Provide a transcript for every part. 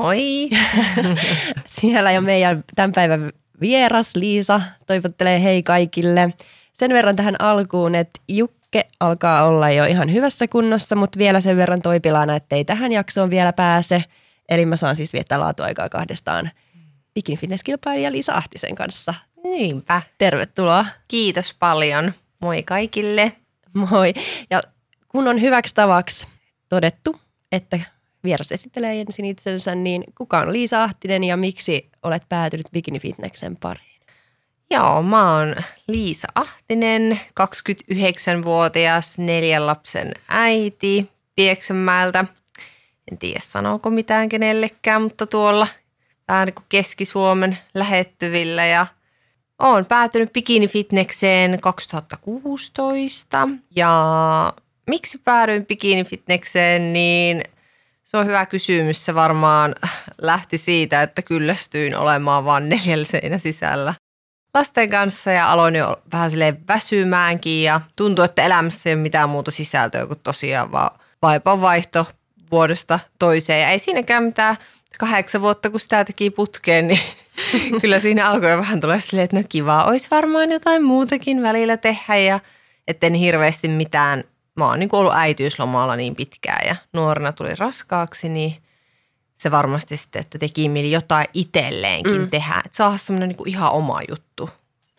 Moi. Siellä jo meidän tämän päivän vieras Liisa toivottelee hei kaikille. Sen verran tähän alkuun, että Jukke alkaa olla jo ihan hyvässä kunnossa, mutta vielä sen verran toipilana, ettei tähän jaksoon vielä pääse. Eli mä saan siis viettää laatuaikaa kahdestaan bikini fitnesskilpailija Liisa Ahtisen kanssa. Niinpä. Tervetuloa. Kiitos paljon. Moi kaikille. Moi. Ja kun on hyväksi tavaksi todettu, että vieras esittelee ensin itsensä, niin kuka on Liisa Ahtinen ja miksi olet päätynyt bikini fitneksen pariin? Joo, mä oon Liisa Ahtinen, 29-vuotias, neljän lapsen äiti Pieksämäeltä. En tiedä sanooko mitään kenellekään, mutta tuolla vähän niin kuin Keski-Suomen lähettyvillä ja oon päätynyt bikini-fitnekseen 2016 ja miksi päädyin bikini-fitnekseen, niin se on hyvä kysymys. Se varmaan lähti siitä, että kyllästyin olemaan vain neljällä sisällä lasten kanssa ja aloin jo vähän silleen väsymäänkin ja tuntui, että elämässä ei ole mitään muuta sisältöä kuin tosiaan vaan vaipan vaihto vuodesta toiseen. Ja ei siinäkään mitään kahdeksan vuotta, kun sitä teki putkeen, niin kyllä siinä alkoi vähän tulla silleen, että no kiva, olisi varmaan jotain muutakin välillä tehdä ja etten hirveästi mitään. Mä oon niin ollut äitiyslomalla niin pitkään ja nuorena tuli raskaaksi, niin se varmasti sitten, että teki mieli jotain itselleenkin mm. tehdä. Että saada semmoinen niin ihan oma juttu.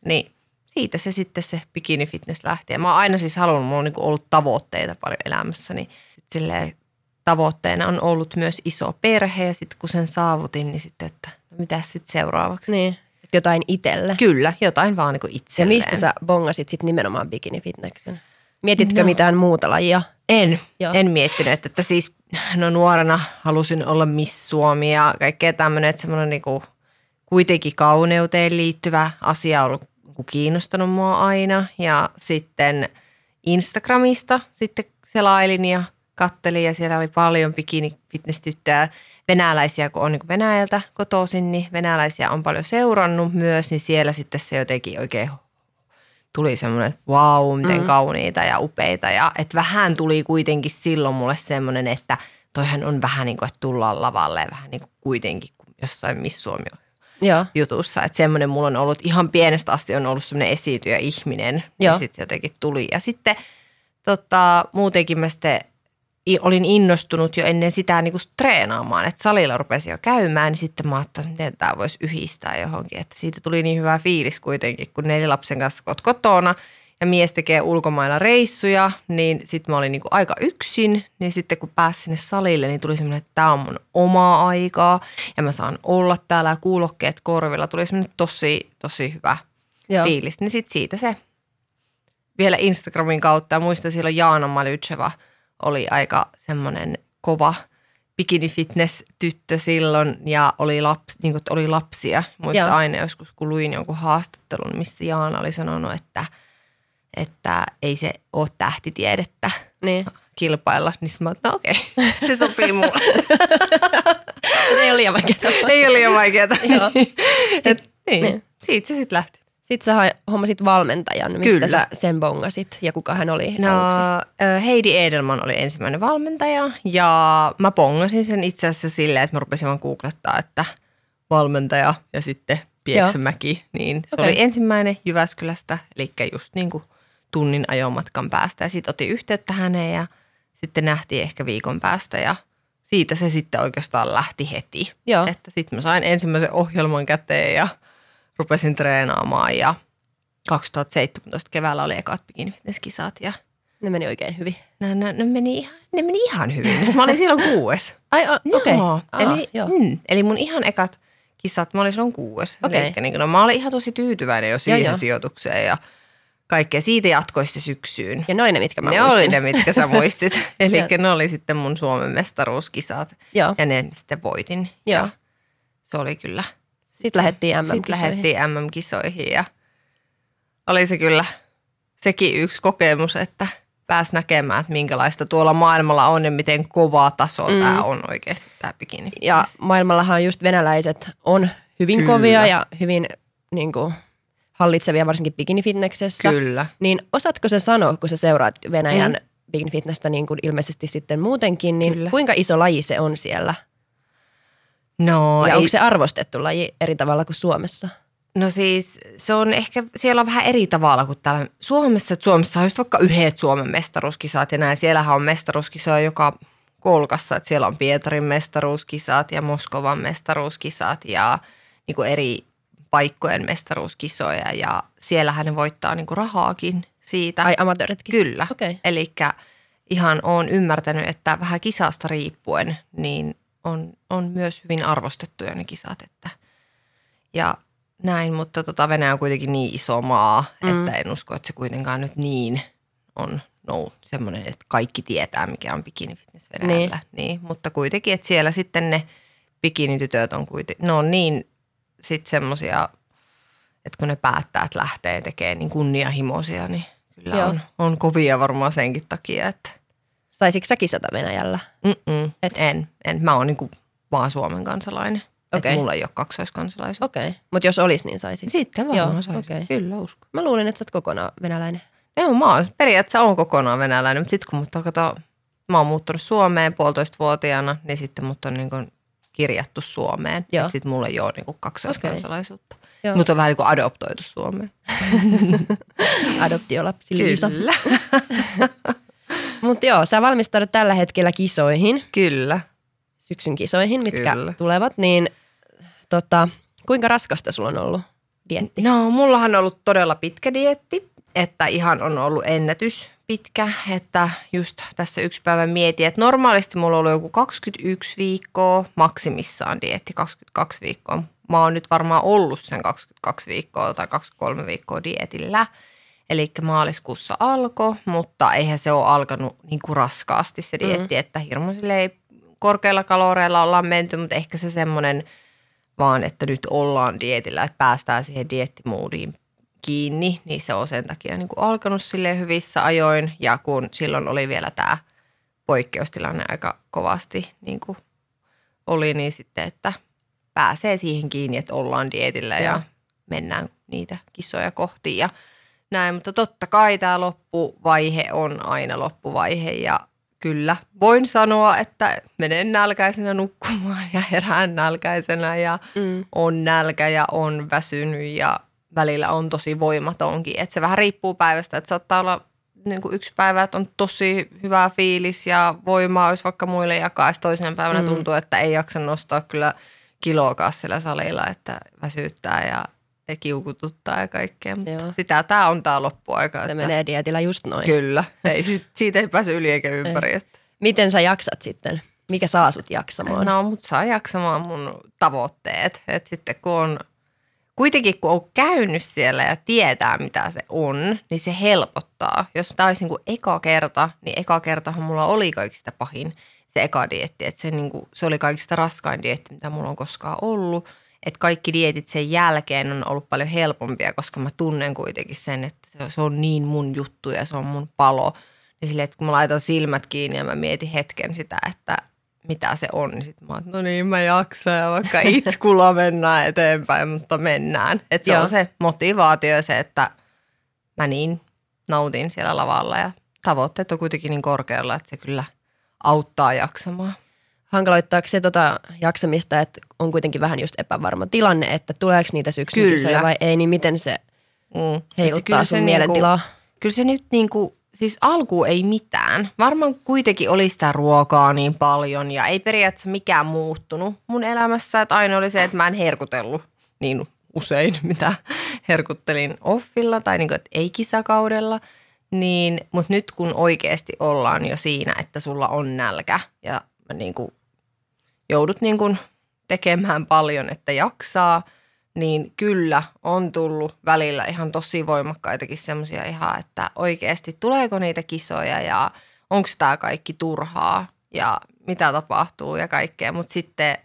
Niin siitä se sitten se bikini fitness lähti. Ja mä oon aina siis halunnut, mulla on niin ollut tavoitteita paljon elämässä, niin silleen tavoitteena on ollut myös iso perhe ja sitten kun sen saavutin, niin sitten, että no mitä sitten seuraavaksi. Niin, jotain itselle. Kyllä, jotain vaan niin itselleen. Ja mistä sä bongasit sitten nimenomaan bikini fitneksen? Mietitkö no. mitään muuta lajia? En, Joo. en miettinyt, että, että siis no nuorena halusin olla Miss Suomi ja kaikkea tämmöinen, että semmoinen niin kuin, kuitenkin kauneuteen liittyvä asia on ollut niin kiinnostanut mua aina ja sitten Instagramista sitten selailin ja kattelin ja siellä oli paljon bikini fitness-tyttöjä, venäläisiä, kun on niin Venäjältä kotoisin, niin venäläisiä on paljon seurannut myös, niin siellä sitten se jotenkin oikein tuli semmoinen, että vau, miten mm. kauniita ja upeita. Ja että vähän tuli kuitenkin silloin mulle semmoinen, että toihan on vähän niin kuin, että tullaan lavalle vähän niin kuin kuitenkin kuin jossain Miss Suomi Joo. jutussa. Että semmoinen mulla on ollut ihan pienestä asti on ollut semmoinen esiintyjä ihminen. Joo. Ja sitten se jotenkin tuli. Ja sitten tota, muutenkin mä sitten olin innostunut jo ennen sitä niin kuin treenaamaan, että salilla rupesi jo käymään, niin sitten mä ajattelin, miten tämä voisi yhdistää johonkin. Että siitä tuli niin hyvä fiilis kuitenkin, kun neljä lapsen kanssa kot kotona ja mies tekee ulkomailla reissuja, niin sitten mä olin niin kuin aika yksin, niin sitten kun pääsin sinne salille, niin tuli semmoinen, että tämä on mun omaa aikaa ja mä saan olla täällä kuulokkeet korvilla. Tuli semmoinen tosi, tosi hyvä Joo. fiilis. Niin sitten siitä se vielä Instagramin kautta ja muistan silloin Jaana Malytseva – oli aika semmoinen kova bikini fitness tyttö silloin ja oli, laps, niin kuin, oli lapsia. Muista Joo. aina joskus, kun luin jonkun haastattelun, missä Jaana oli sanonut, että, että ei se ole tähtitiedettä niin. kilpailla. Niin mä no okei, okay, se sopii mulle. ei ole liian vaikeaa. ei ole liian vaikeaa. Joo. Et, niin. niin. Siitä se sitten lähti. Sitten sä hommasit valmentajan, mistä Kyllä. sä sen bongasit ja kuka hän oli no, aluksi? Heidi Edelman oli ensimmäinen valmentaja ja mä bongasin sen itse asiassa silleen, että mä rupesin vaan googlettaa, että valmentaja ja sitten Pieksämäki. Joo. Niin se okay. oli ensimmäinen Jyväskylästä, eli just niin kuin tunnin ajomatkan päästä. Ja sitten otin yhteyttä häneen ja sitten nähtiin ehkä viikon päästä ja siitä se sitten oikeastaan lähti heti. Joo. Että sitten mä sain ensimmäisen ohjelman käteen ja – rupesin treenaamaan ja 2017 keväällä oli ekat bikini fitnesskisat ja ne meni oikein hyvin. Ne, ne, ne, meni, ihan, ne meni ihan hyvin. Mä olin silloin kuues. Ai, okei. Okay. Eli, mm, eli mun ihan ekat kisat, mä olin silloin kuues. Okay. Eli, niin, no, mä olin ihan tosi tyytyväinen jo siihen joo, sijoitukseen ja kaikkea. Siitä jatkoi sitten syksyyn. Ja ne oli ne, mitkä mä ne muistin. oli ne, mitkä sä muistit. Eli ne oli sitten mun Suomen mestaruuskisat. Joo. Ja ne sitten voitin. Joo. Ja se oli kyllä – sitten lähdettiin MM-kisoihin. Sitten lähdettiin MM-kisoihin ja oli se kyllä sekin yksi kokemus, että pääsi näkemään, että minkälaista tuolla maailmalla on ja miten kova taso mm. tämä on oikeasti tämä bikini. Ja maailmallahan just venäläiset on hyvin kyllä. kovia ja hyvin niin kuin, hallitsevia varsinkin bikinifitneksessä. Kyllä. Niin osaatko se sanoa, kun sä seuraat Venäjän mm. bikinifitnessä niin kuin ilmeisesti sitten muutenkin, niin Kyllä. kuinka iso laji se on siellä? No, ja ei, onko se arvostettu laji eri tavalla kuin Suomessa? no siis se on ehkä, siellä on vähän eri tavalla kuin täällä Suomessa. Että Suomessa on just vaikka yhdet Suomen mestaruuskisat ja näin. Siellähän on mestaruuskisoja joka kolkassa. Että siellä on Pietarin mestaruuskisat ja Moskovan mestaruuskisat ja niin kuin eri paikkojen mestaruuskisoja. Ja siellähän ne voittaa niin kuin rahaakin siitä. Ai amatööritkin? Kyllä. Okei. Okay. Eli ihan olen ymmärtänyt, että vähän kisasta riippuen, niin on, on myös hyvin arvostettuja ne kisat. Että, ja näin, mutta tota Venäjä on kuitenkin niin iso maa, mm. että en usko, että se kuitenkaan nyt niin on no, semmoinen, että kaikki tietää, mikä on bikini fitness Venäjällä. Niin. niin. mutta kuitenkin, että siellä sitten ne bikinitytöt on kuitenkin, ne on niin sitten semmoisia, että kun ne päättää, että lähtee tekemään niin kunnianhimoisia, niin kyllä on, on kovia varmaan senkin takia, että Saisitko sä kisata Venäjällä? Mm-mm, Et. En, en. Mä oon niinku vaan Suomen kansalainen. Okay. mulla ei ole kaksoiskansalaisuus. Okei, okay. mutta jos olisi, niin saisit. Sitten varmaan saisin. Okay. Kyllä usko. Mä luulin, että sä oot kokonaan venäläinen. Joo, mä oon, periaatteessa on kokonaan venäläinen, mutta sitten kun mut kato, mä oon muuttunut Suomeen puolitoista vuotiaana, niin sitten mut on niinku kirjattu Suomeen. Sitten mulla ei ole niinku kaksoiskansalaisuutta. Okay. Mutta on vähän niin kuin adoptoitu Suomeen. Adoptiolapsi Liisa. Kyllä. Mutta joo, sä valmistaudut tällä hetkellä kisoihin. Kyllä. Syksyn kisoihin, mitkä Kyllä. tulevat. Niin tota, kuinka raskasta sulla on ollut dietti? No, mullahan on ollut todella pitkä dietti. Että ihan on ollut ennätys pitkä, että just tässä yksi päivä mietin, että normaalisti mulla on ollut joku 21 viikkoa, maksimissaan dietti 22 viikkoa. Mä oon nyt varmaan ollut sen 22 viikkoa tai 23 viikkoa dietillä – Eli maaliskuussa alkoi, mutta eihän se ole alkanut niin kuin raskaasti se dietti, mm. että hirmu korkeilla kaloreilla ollaan menty, mutta ehkä se semmoinen vaan, että nyt ollaan dietillä, että päästään siihen diettimuudiin kiinni, niin se on sen takia niin kuin alkanut sille hyvissä ajoin. Ja kun silloin oli vielä tämä poikkeustilanne aika kovasti niin kuin oli, niin sitten, että pääsee siihen kiinni, että ollaan dietillä ja, ja mennään niitä kisoja kohti. Ja näin, mutta totta kai tämä loppuvaihe on aina loppuvaihe ja kyllä voin sanoa, että menen nälkäisenä nukkumaan ja herään nälkäisenä ja mm. on nälkä ja on väsynyt ja välillä on tosi voimatonkin. Että se vähän riippuu päivästä, että saattaa olla niin kuin yksi päivä, että on tosi hyvä fiilis ja voimaa olisi vaikka muille jakaa. Toisena päivänä mm. tuntuu, että ei jaksa nostaa kyllä kiloakaan siellä salilla, että väsyttää ja ja kiukututtaa ja kaikkea. Mutta Joo. sitä tämä on tämä loppuaika. Se että... menee dietillä just noin. Kyllä. Ei, siitä ei pääse yli eikä ympäri. Ei. Miten sä jaksat sitten? Mikä saa sut jaksamaan? No, mut saa jaksamaan mun tavoitteet. Et sitten kun on, kuitenkin kun on käynyt siellä ja tietää mitä se on, niin se helpottaa. Jos tämä olisi niin kuin eka kerta, niin eka kertahan mulla oli kaikista pahin se eka dietti. Et se, niin kuin, se oli kaikista raskain dietti, mitä mulla on koskaan ollut – että kaikki dietit sen jälkeen on ollut paljon helpompia, koska mä tunnen kuitenkin sen, että se on niin mun juttu ja se on mun palo. Ja silleen, että kun mä laitan silmät kiinni ja mä mietin hetken sitä, että mitä se on, niin sitten mä oon, no niin mä jaksan ja vaikka itkulla mennään eteenpäin, mutta mennään. Että se Joo. on se motivaatio se, että mä niin nautin siellä lavalla ja tavoitteet on kuitenkin niin korkealla, että se kyllä auttaa jaksamaan hankaloittaako se tota jaksamista, että on kuitenkin vähän just epävarma tilanne, että tuleeko niitä syksyn kisoja vai ei, niin miten se mm. heiluttaa sun mielentilaa? Niinku, kyllä se nyt niinku, siis alku ei mitään. Varmaan kuitenkin oli sitä ruokaa niin paljon ja ei periaatteessa mikään muuttunut mun elämässä. Että aina oli se, että mä en herkutellut niin usein, mitä herkuttelin offilla tai niinku, että ei kisakaudella. Niin, mutta nyt kun oikeasti ollaan jo siinä, että sulla on nälkä ja niin kuin joudut niin kuin tekemään paljon, että jaksaa, niin kyllä on tullut välillä ihan tosi voimakkaitakin semmoisia ihan, että oikeasti tuleeko niitä kisoja ja onko tämä kaikki turhaa ja mitä tapahtuu ja kaikkea. Mutta sitten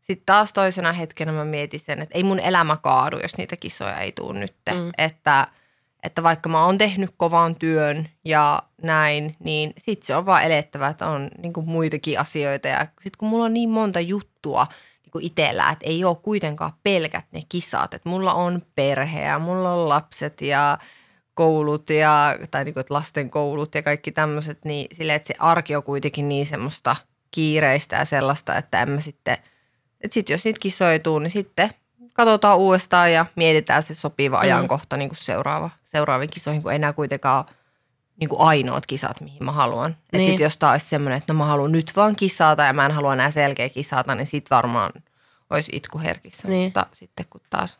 sit taas toisena hetkenä mä mietin sen, että ei mun elämä kaadu, jos niitä kisoja ei tule nyt. Mm. Että – että vaikka mä oon tehnyt kovan työn ja näin, niin sit se on vaan elettävä, että on niin kuin muitakin asioita. Ja sit kun mulla on niin monta juttua niin kuin itsellä, että ei ole kuitenkaan pelkät ne kisat. Että mulla on perhe ja mulla on lapset ja koulut ja, tai niin kuin, lasten koulut ja kaikki tämmöiset, niin silleen, että se arki on kuitenkin niin semmoista kiireistä ja sellaista, että en mä sitten, Että sitten jos niitä kisoituu, niin sitten katsotaan uudestaan ja mietitään se sopiva Mm. ajankohta niin kuin seuraava, seuraaviin kisoihin, kun ei enää kuitenkaan niin kuin ainoat kisat, mihin mä haluan. Niin. sitten jos taas olisi semmoinen, että no mä haluan nyt vaan kisata ja mä en halua enää selkeä kisata, niin sitten varmaan olisi itku herkissä. Niin. Mutta sitten kun taas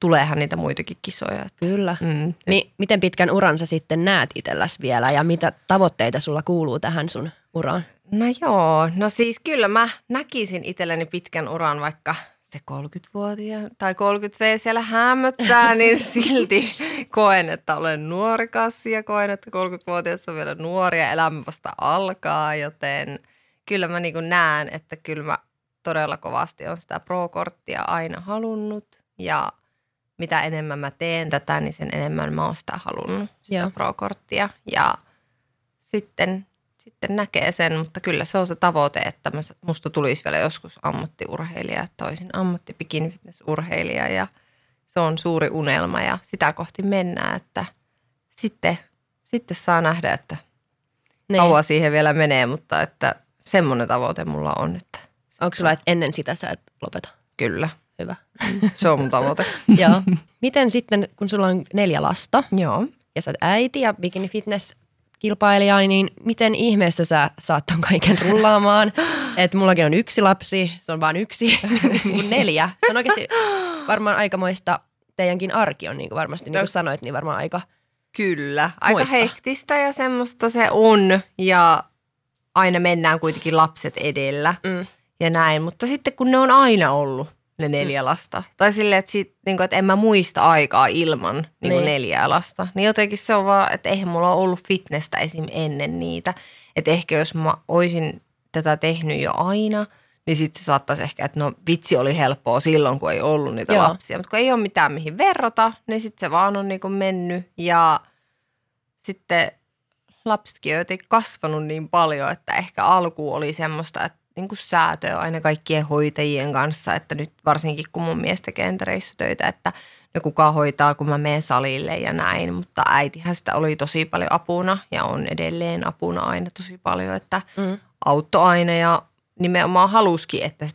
tuleehan niitä muitakin kisoja. Että, Kyllä. mm, Mi- miten pitkän uran sä sitten näet itselläs vielä ja mitä tavoitteita sulla kuuluu tähän sun uraan? No joo, no siis kyllä mä näkisin itselleni pitkän uran, vaikka se 30-vuotia tai 30 V siellä hämöttää, niin silti koen, että olen nuorikas ja koen, että 30-vuotias on vielä nuori ja elämä vasta alkaa, joten kyllä mä niin näen, että kyllä mä todella kovasti on sitä pro-korttia aina halunnut ja mitä enemmän mä teen tätä, niin sen enemmän mä oon sitä halunnut, sitä Joo. pro-korttia ja sitten sitten näkee sen, mutta kyllä se on se tavoite, että musta tulisi vielä joskus ammattiurheilija, että olisin ammattibikini-fitness-urheilija ja se on suuri unelma ja sitä kohti mennään, että sitten, sitten saa nähdä, että Niin. kauan siihen vielä menee, mutta että semmoinen tavoite mulla on, että Onko sulla, että ennen sitä sä et lopeta? kyllä, Hyvä. se on mun tavoite. Joo. Miten sitten, kun sulla on neljä lasta Joo. ja sä oot äiti ja bikini fitness kilpailija, niin miten ihmeessä sä saat ton kaiken rullaamaan? Että mullakin on yksi lapsi, se on vain yksi, kun neljä. Se on oikeasti varmaan aikamoista, teidänkin arki on niin kuin varmasti, niin kuin sanoit, niin varmaan aika, Kyllä, aika Moista. hektistä ja semmoista se on ja aina mennään kuitenkin lapset edellä. mm, ja näin. Mutta sitten kun ne on aina ollut ne neljä lasta, tai silleen, että, sit, niin kuin, että en mä muista aikaa ilman niin kuin Niin. neljää lasta, niin jotenkin se on vaan, että eihän mulla ollut fitnessä esim. ennen niitä. Että ehkä jos mä oisin tätä tehnyt jo aina, niin sitten se saattaisi ehkä, että no vitsi oli helppoa silloin, kun ei ollut niitä Joo. lapsia. Mutta kun ei ole mitään mihin verrata, niin sitten se vaan on niin kuin mennyt ja sitten lapsetkin on jotenkin kasvanut niin paljon, että ehkä alku oli semmoista, että niin kuin säätöä aina kaikkien hoitajien kanssa, että nyt varsinkin kun mun mies tekee niitä reissutöitä, että no kuka hoitaa, kun mä menen salille ja näin, mutta äitihän sitä oli tosi paljon apuna ja on edelleen apuna aina tosi paljon, että mm, auttoi aina ja nimenomaan haluskin, että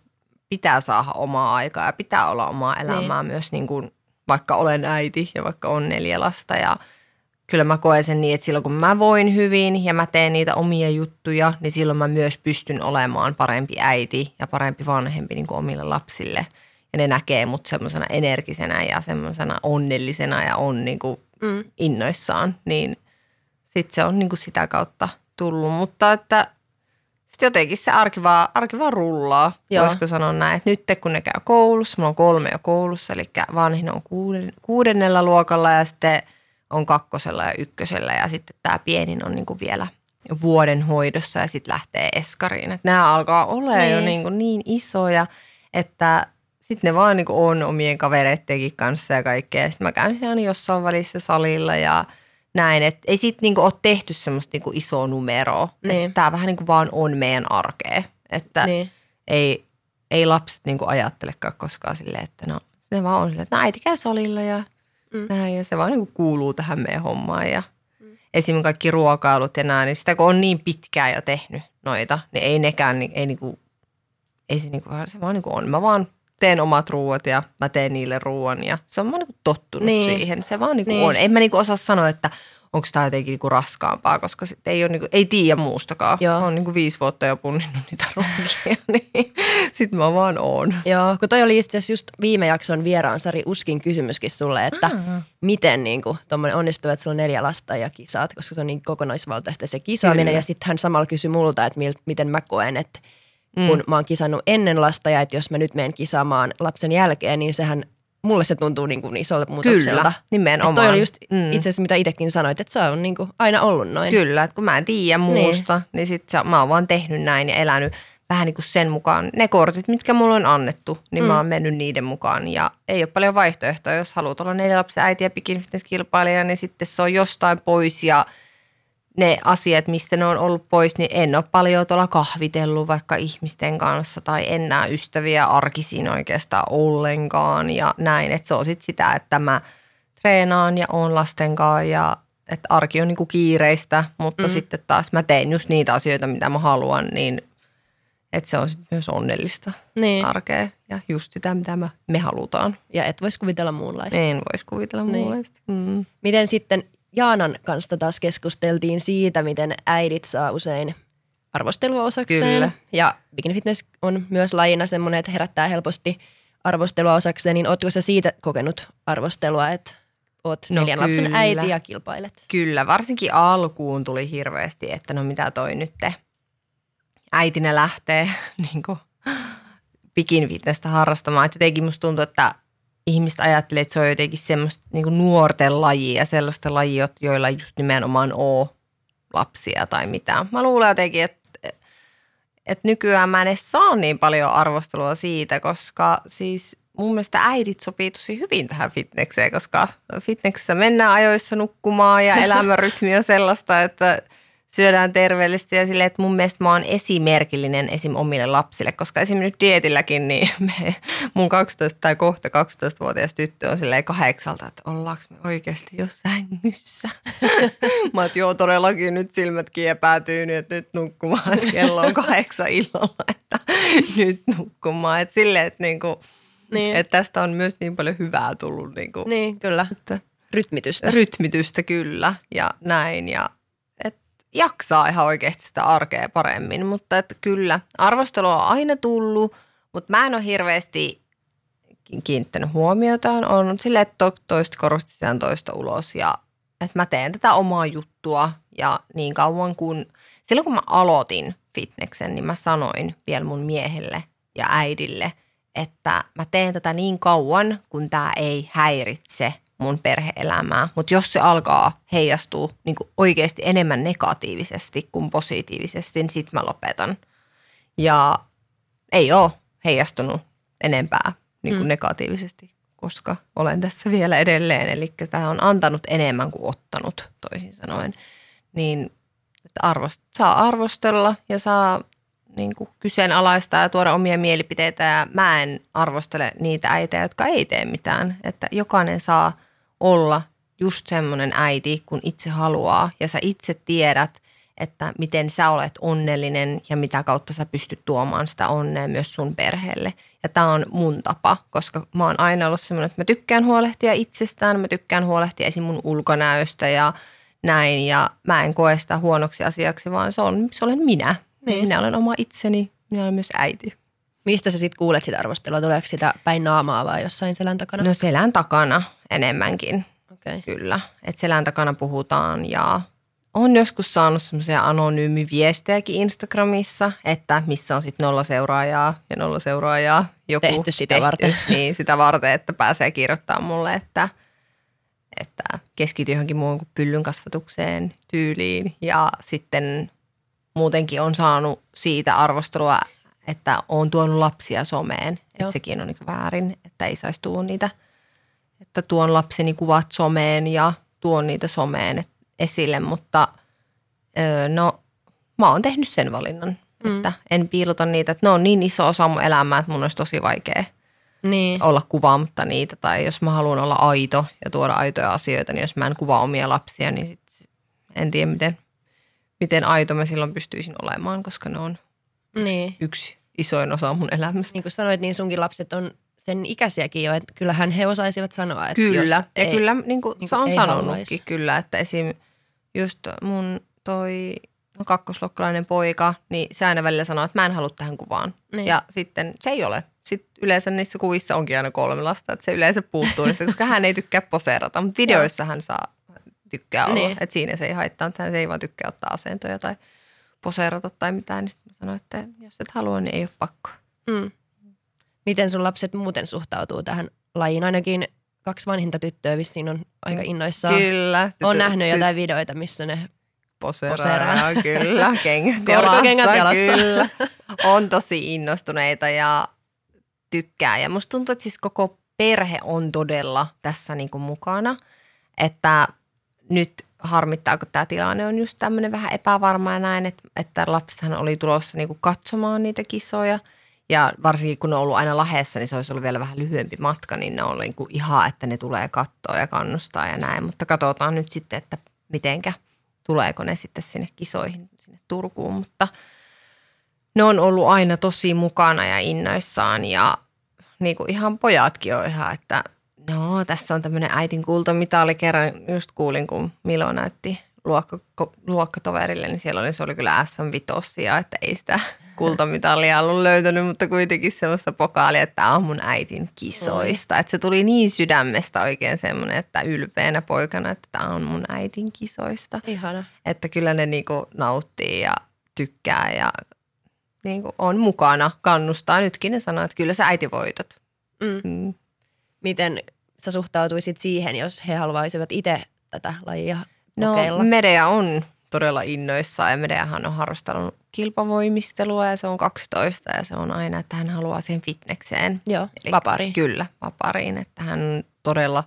pitää saada omaa aikaa ja pitää olla omaa elämää niin. myös niin kuin, vaikka olen äiti ja vaikka on neljä lasta ja kyllä mä koen sen niin, että silloin kun mä voin hyvin ja mä teen niitä omia juttuja, niin silloin mä myös pystyn olemaan parempi äiti ja parempi vanhempi niin kuin omille lapsille. Ja ne näkee mut semmoisena energisenä ja semmoisena onnellisena ja on niin kuin mm. innoissaan, niin sitten se on niin kuin sitä kautta tullut. Mutta että sitten jotenkin se arki vaan, arki vaan rullaa, Joo. Voisiko sanoa näin. Että nyt kun ne käy koulussa, mulla on kolme jo koulussa, eli vanhin on kuuden, kuudennella luokalla ja sitten on kakkosella ja ykkösellä ja sitten tämä pienin on niin kuin vielä vuoden hoidossa ja sitten lähtee eskariin. Että nämä alkaa olla Niin. jo niin, kuin niin isoja, että sitten ne vaan niin kuin on omien kavereittenkin kanssa ja kaikkea. Sitten mä käyn aina jossain välissä salilla ja näin. Että ei siitä niin kuin ole tehty semmoista niin kuin isoa numeroa. Niin. Tämä vähän niin kuin vaan on meidän arkea. Että Niin. ei, ei lapset niin kuin ajattelekaan koskaan silleen, että no ne vaan on silleen, että no äiti käy salilla ja Mm. näin. Ja se vaan niin kuuluu tähän meidän hommaan. Ja esim. kaikki ruokailut ja näin, niin sitä kun on niin pitkään jo tehnyt noita, niin ei nekään, niin, ei, niin kuin, ei se, niin kuin, se vaan niin kuin on. Mä vaan teen omat ruuat ja mä teen niille ruoan ja se on vaan niin kuin tottunut Niin. siihen. Se vaan niin kuin Niin. niin. on. En mä niin kuin osaa sanoa, että onko tämä jotenkin niin kuin raskaampaa, koska sit ei, ole niin kuin, ei tiedä muustakaan. Joo. Mä oon niin kuin viisi vuotta jo punninnut niitä ruokia, niin sit mä vaan oon. Joo, kun toi oli itse asiassa just viime jakson vieraan Sari Uskin kysymyskin sulle, että Ah. miten niin kuin, onnistuu, että sulla on neljä lasta ja kisaat, koska se on niin kokonaisvaltaista se kisaaminen. Kyllä. Ja sitten hän samalla kysyi multa, että mil, miten mä koen, että Mm. kun mä oon kisannut ennen lasta ja että jos mä nyt menen kisaamaan lapsen jälkeen, niin sehän mulle se tuntuu niin kuin isolta muutokselta. Kyllä, Et nimenomaan. toi oli just Mm. itse asiassa mitä itsekin sanoit, että se on niin kuin aina ollut noin. Kyllä, että kun mä en tiedä muusta, niin, niin sit se, mä oon vaan tehnyt näin ja elänyt vähän niin kuin sen mukaan. Ne kortit, mitkä mulla on annettu, niin Mm. mä oon mennyt niiden mukaan. Ja ei ole paljon vaihtoehtoja. Jos haluat olla neljä lapsen äiti ja bikini fitness kilpailija, niin sitten se on jostain pois ja ne asiat, mistä ne on ollut pois, niin en ole paljon tuolla kahvitellut vaikka ihmisten kanssa tai en näe ystäviä arkisin oikeastaan ollenkaan ja näin. Että se on sitten sitä, että mä treenaan ja oon lasten kanssa ja että arki on niinku kiireistä, mutta Mm. sitten taas mä teen just niitä asioita, mitä mä haluan, niin että se on sit myös onnellista Niin. arkea ja just sitä, mitä me, me halutaan. Ja et voisi kuvitella muunlaista. En voisi kuvitella Niin. muunlaista. Mm. Miten sitten Jaanan kanssa taas keskusteltiin siitä, miten äidit saa usein arvostelua osakseen. Kyllä. Ja Bikini Fitness on myös lajina semmoinen, että herättää helposti arvostelua osakseen. Niin ootko sä siitä kokenut arvostelua, että oot No neljän lapsen kyllä. äiti ja kilpailet? Kyllä, varsinkin alkuun tuli hirveästi, että no mitä toi nyt te äitinä lähtee niin kuin, pikin fitnessä harrastamaan. Et jotenkin musta tuntuu, että ihmiset ajattelee, että se on jotenkin semmoista niin nuorten lajia ja sellaista lajia, joilla just nimenomaan oo lapsia tai mitään. Mä luulen jotenkin, että, että nykyään mä en edes saa niin paljon arvostelua siitä, koska siis mun mielestä äidit sopii tosi hyvin tähän fitnekseen, koska fitneksessä mennään ajoissa nukkumaan ja elämänrytmi on sellaista, että syödään terveellisesti ja silleen, että mun mielestä mä oon esimerkillinen esim. omille lapsille, koska esim. nyt dietilläkin, niin me, mun 12 tai kohta 12-vuotias tyttö on silleen kahdeksalta, että ollaanko me oikeasti jossain nyssä. mä oon, joo todellakin nyt silmät kiepäätyy, niin että nyt nukkumaan, että kello on kahdeksan illalla, että nyt nukkumaan. Että silleen, että, niinku, Niin, että tästä on myös niin paljon hyvää tullut, niinku, niin kyllä. että Rytmitystä. rytmitystä kyllä ja näin ja jaksaa ihan oikeasti sitä arkea paremmin, mutta että kyllä arvostelua on aina tullut, mutta mä en ole hirveästi ki- kiinnittänyt huomiota, on silleen, että to- toista korostetään toista ulos ja että mä teen tätä omaa juttua ja niin kauan kun, silloin kun mä aloitin fitneksen, niin mä sanoin vielä mun miehelle ja äidille, että mä teen tätä niin kauan, kun tämä ei häiritse mun perheelämää. Mutta jos se alkaa heijastua niin oikeasti enemmän negatiivisesti kuin positiivisesti, niin sit mä lopetan. Ja ei ole heijastunut enempää niin kuin Mm. negatiivisesti, koska olen tässä vielä edelleen. Eli tämä on antanut enemmän kuin ottanut, toisin sanoen. Niin että arvost, saa arvostella ja saa niin kuin kyseenalaistaa ja tuoda omia mielipiteitä. Ja mä en arvostele niitä äitejä, jotka ei tee mitään. Että jokainen saa olla just semmoinen äiti, kun itse haluaa. Ja sä itse tiedät, että miten sä olet onnellinen ja mitä kautta sä pystyt tuomaan sitä onnea myös sun perheelle. Ja tämä on mun tapa, koska mä oon aina ollut semmoinen, että mä tykkään huolehtia itsestään, mä tykkään huolehtia esim. mun ulkonäöstä ja näin. Ja mä en koe sitä huonoksi asiaksi, vaan se, on, se olen minä. Niin. Minä olen oma itseni, minä olen myös äiti. Mistä sä sitten kuulet sitä arvostelua? Tuleeko sitä päin naamaa vai jossain selän takana? No selän takana enemmänkin. Okei. Kyllä, että selän takana puhutaan ja on joskus saanut semmoisia anonyymiviestejäkin Instagramissa, että missä on sitten nolla seuraajaa ja nolla seuraajaa. Joku Tehty sitä varten. Niin, sitä varten, että pääsee kirjoittamaan mulle, että, että keskity johonkin muuhun kuin pyllyn kasvatukseen tyyliin. Ja sitten muutenkin on saanut siitä arvostelua, että on tuonut lapsia someen. Joo. Että sekin on niin väärin, että ei saisi tuoda niitä että tuon lapseni kuvat someen ja tuon niitä someen esille, mutta öö, no mä oon tehnyt sen valinnan, mm. että en piilota niitä, että ne on niin iso osa mun elämää, että mun olisi tosi vaikea Niin. olla kuvaamatta niitä, tai jos mä haluan olla aito ja tuoda aitoja asioita, niin jos mä en kuvaa omia lapsia, niin sit en tiedä miten, miten aito mä silloin pystyisin olemaan, koska ne on niin. yksi isoin osa mun elämästä. Niin kuin sanoit, niin sunkin lapset on sen ikäisiäkin jo, että kyllähän he osaisivat sanoa, että Kyllä, jos ja ei, kyllä niin kuin niin se kuin on sanonutkin haluaisi. kyllä, että esim. just mun toi no kakkosluokkalainen poika, niin se aina välillä sanoo, että mä en halua tähän kuvaan. Niin. Ja sitten se ei ole. Sitten yleensä niissä kuvissa onkin aina kolme lasta, että se yleensä puuttuu niistä, koska hän ei tykkää poseerata, mutta videoissa hän saa tykkää olla. Niin. Niin. Että siinä se ei haittaa, että hän se ei vaan tykkää ottaa asentoja tai poseerata tai mitään. Niin sitten mä sanoin, että jos et halua, niin ei ole pakko. Mm. Miten sun lapset muuten suhtautuu tähän lajiin? Ainakin kaksi vanhinta tyttöä vissiin on aika innoissaan. Kyllä. Olen Tytö- nähnyt ty- jotain videoita, missä ne poseeraa. Poseeraa. Kyllä, kengät Korkokengät jalassa, jalassa. Kyllä. On tosi innostuneita ja tykkää. Ja musta tuntuu, että siis koko perhe on todella tässä niin kuin mukana. Että nyt harmittaa, kun tämä tilanne on just tämmöinen vähän epävarma ja näin, että, että lapsethan oli tulossa niin kuin katsomaan niitä kisoja. Ja varsinkin kun ne on ollut aina lahessa, niin se olisi ollut vielä vähän lyhyempi matka, niin ne on niin kuin ihan, että ne tulee katsoa ja kannustaa ja näin. Mutta katsotaan nyt sitten, että mitenkä tuleeko ne sitten sinne kisoihin sinne Turkuun, mutta ne on ollut aina tosi mukana ja innoissaan ja niin ihan pojatkin on ihan, että no tässä on tämmöinen äitin kultamitali kerran, just kuulin kun Milo näytti luokka, luokkatoverille, niin siellä oli, se oli kyllä SM Vitosia, että ei sitä kultamitalia ollut löytänyt, mutta kuitenkin semmoista pokaalia, että tämä on mun äitin kisoista. Että se tuli niin sydämestä oikein semmoinen, että ylpeänä poikana, että tämä on mun äitin kisoista. Ihana. Että kyllä ne niinku nauttii ja tykkää ja niinku on mukana, kannustaa. Nytkin ne sanoo, että kyllä sä äiti voitat. Mm. Mm. Miten sä suhtautuisit siihen, jos he haluaisivat itse tätä lajia No kokeilla? Medea on todella innoissaan ja Medeahan on harrastanut kilpavoimistelua ja se on 12 ja se on aina, että hän haluaa siihen fitnekseen. Joo, Eli vapariin. Kyllä, vapariin, että hän on todella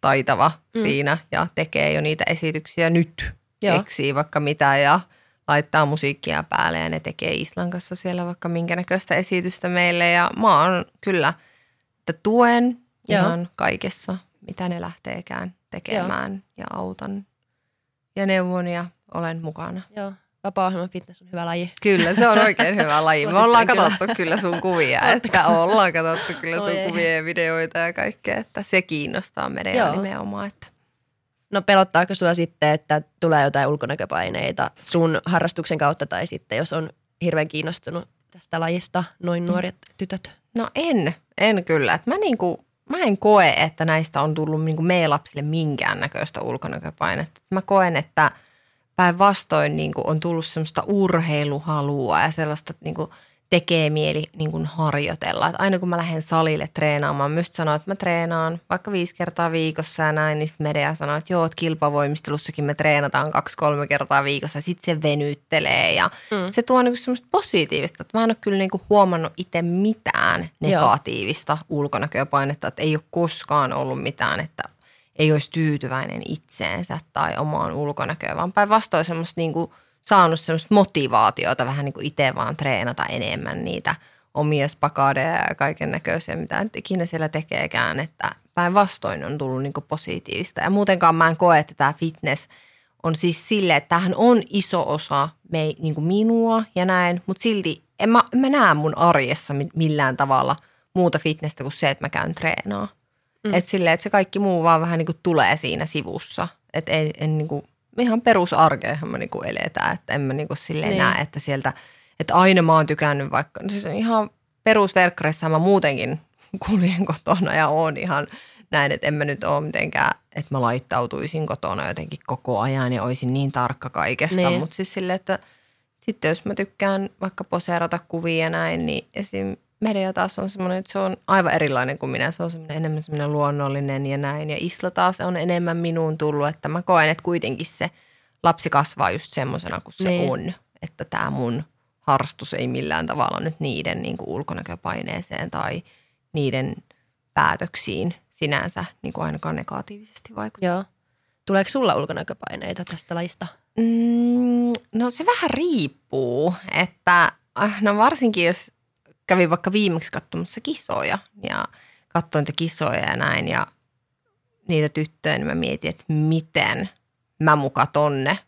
taitava mm. siinä ja tekee jo niitä esityksiä nyt. Joo. Keksii vaikka mitä ja laittaa musiikkia päälle ja ne tekee Islan kanssa siellä vaikka minkä näköistä esitystä meille ja mä oon kyllä, että tuen Joo. ihan kaikessa, mitä ne lähteekään tekemään Joo. ja autan ja neuvon ja olen mukana. Joo. Vapaa-ohjelman fitness on hyvä laji. Kyllä, se on oikein hyvä laji. Me ollaan katsottu kyllä sun kuvia, että ollaan katsottu kyllä sun Oi kuvia ja videoita ja kaikkea, että se kiinnostaa meidän nimenomaan. Että. No pelottaako sua sitten, että tulee jotain ulkonäköpaineita sun harrastuksen kautta tai sitten jos on hirveän kiinnostunut tästä lajista noin mm. nuoret tytöt? No en, en kyllä. Että mä niinku mä en koe, että näistä on tullut niin kuin meidän lapsille minkäännäköistä ulkonäköpainetta. Mä koen, että päinvastoin niin on tullut semmoista urheiluhalua ja sellaista niin kuin – tekee mieli niin kuin harjoitella. Että aina kun mä lähden salille treenaamaan, myös sanoa, että mä treenaan vaikka viisi kertaa viikossa ja näin, niin sitten Medea sanoo, että joo, että kilpavoimistelussakin me treenataan kaksi-kolme kertaa viikossa. Sitten se venyttelee ja mm. se tuo niin semmoista positiivista. Että mä en ole kyllä niin kuin huomannut itse mitään negatiivista joo. ulkonäköpainetta, että ei ole koskaan ollut mitään, että ei olisi tyytyväinen itseensä tai omaan ulkonäköön, vaan päinvastoin semmoista niin kuin – saanut semmoista motivaatiota vähän niin kuin itse vaan treenata enemmän niitä omia spakadeja ja kaiken näköisiä, mitä ikinä siellä tekeekään, että päinvastoin on tullut niin kuin positiivista. Ja muutenkaan mä en koe, että tämä fitness on siis sille, että tämähän on iso osa me, niin kuin minua ja näin, mutta silti en mä, en mä näe mun arjessa millään tavalla muuta fitnessä kuin se, että mä käyn treenaa. Mm. Että silleen, että se kaikki muu vaan vähän niin kuin tulee siinä sivussa. Että en, en niin kuin ihan perusarkeahan me niinku eletään, että en mä niinku silleen niin. näe, että sieltä, että aina mä oon tykännyt vaikka, no siis ihan perusverkkareissa mä muutenkin kuljen kotona ja oon ihan näin, että en mä nyt ole mitenkään, että mä laittautuisin kotona jotenkin koko ajan ja olisin niin tarkka kaikesta, niin. mutta siis silleen, että sitten jos mä tykkään vaikka poseerata kuvia ja näin, niin esim media taas on semmoinen, että se on aivan erilainen kuin minä. Se on semmoinen enemmän semmoinen luonnollinen ja näin. Ja Isla taas on enemmän minuun tullut, että mä koen, että kuitenkin se lapsi kasvaa just semmoisena kuin se niin. on. Että tämä mun harrastus ei millään tavalla nyt niiden niin kuin ulkonäköpaineeseen tai niiden päätöksiin sinänsä niin kuin ainakaan negatiivisesti vaikuttaa. Joo. Tuleeko sulla ulkonäköpaineita tästä lajista? Mm, no se vähän riippuu, että äh, no varsinkin jos kävin vaikka viimeksi katsomassa kisoja ja katsoin niitä kisoja ja näin ja niitä tyttöjä, niin mä mietin, että miten mä muka tonne